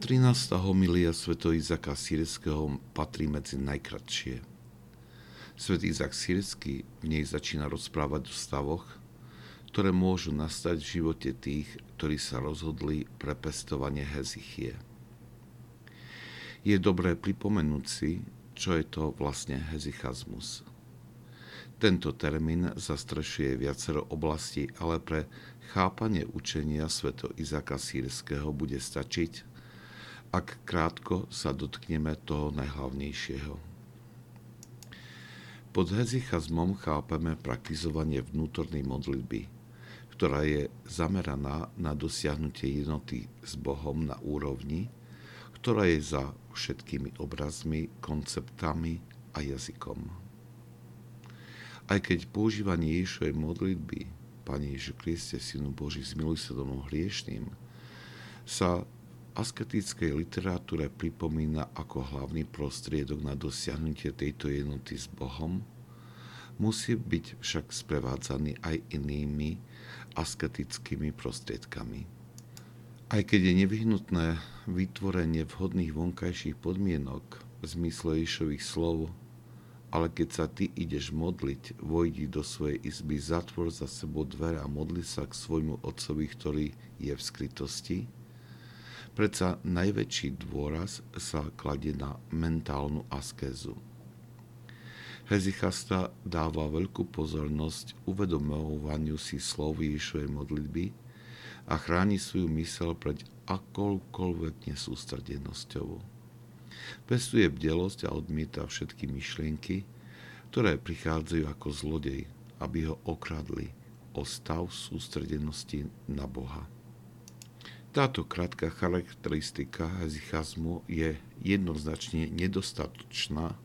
13. homilia Sv. Izaka Sýrského patrí medzi najkratšie. Svet Izak Sírsky v nej začína rozprávať o stavoch, ktoré môžu nastať v živote tých, ktorí sa rozhodli pre pestovanie hezichie. Je dobré pripomenúť si, čo je to vlastne hezichazmus. Tento termín zastrešuje viacero oblastí, ale pre chápanie učenia sveto Izaka Sírskeho bude stačiť, ak krátko sa dotkneme toho najhlavnejšieho. Pod hezichazmom chápeme praktizovanie vnútornej modlitby, ktorá je zameraná na dosiahnutie jednoty s Bohom na úrovni, ktorá je za všetkými obrazmi, konceptami a jazykom. Aj keď používanie Ježišovej modlitby, Pane Ježišu Kriste, Synu Boží, zmiluj sa domov hriešným, sa asketickej literatúre pripomína ako hlavný prostriedok na dosiahnutie tejto jednoty s Bohom, musí byť však sprevádzaný aj inými asketickými prostriedkami. Aj keď je nevyhnutné vytvorenie vhodných vonkajších podmienok v zmysle Ježových slov, ale keď sa ty ideš modliť, vojdi do svojej izby, zatvor za sebou dvere a modli sa k svojmu otcovi, ktorý je v skrytosti, Predsa najväčší dôraz sa kladie na mentálnu askézu. Hezichasta dáva veľkú pozornosť uvedomovaniu si slov Ježišovej modlitby a chráni svoju mysel pred akoukoľvek nesústredenosťou. Pestuje bdelosť a odmieta všetky myšlienky, ktoré prichádzajú ako zlodej, aby ho okradli o stav sústredenosti na Boha. Táto krátka charakteristika hezichazmu je jednoznačne nedostatočná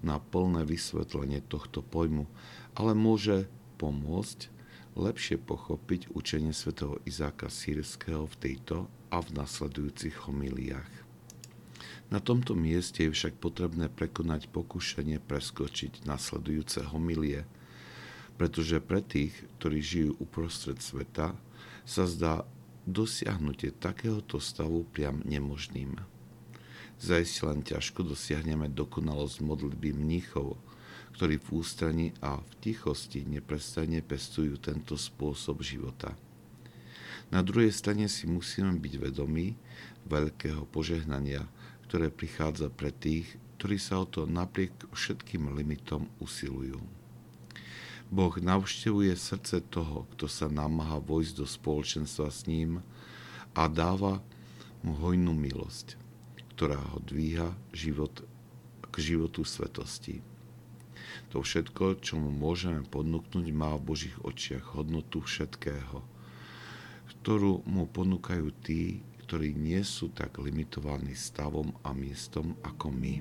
na plné vysvetlenie tohto pojmu, ale môže pomôcť lepšie pochopiť učenie svätého Izáka Sírskeho v tejto a v nasledujúcich homiliách. Na tomto mieste je však potrebné prekonať pokušenie preskočiť nasledujúce homilie, pretože pre tých, ktorí žijú uprostred sveta, sa zdá dosiahnutie takéhoto stavu priam nemožným. Zajisť len ťažko dosiahneme dokonalosť modlitby mníchov, ktorí v ústraní a v tichosti neprestajne pestujú tento spôsob života. Na druhej strane si musíme byť vedomí veľkého požehnania, ktoré prichádza pre tých, ktorí sa o to napriek všetkým limitom usilujú. Boh navštevuje srdce toho, kto sa namáha vojsť do spoločenstva s ním a dáva mu hojnú milosť, ktorá ho dvíha život, k životu svetosti. To všetko, čo mu môžeme ponúknuť, má v Božích očiach hodnotu všetkého, ktorú mu ponúkajú tí, ktorí nie sú tak limitovaní stavom a miestom ako my.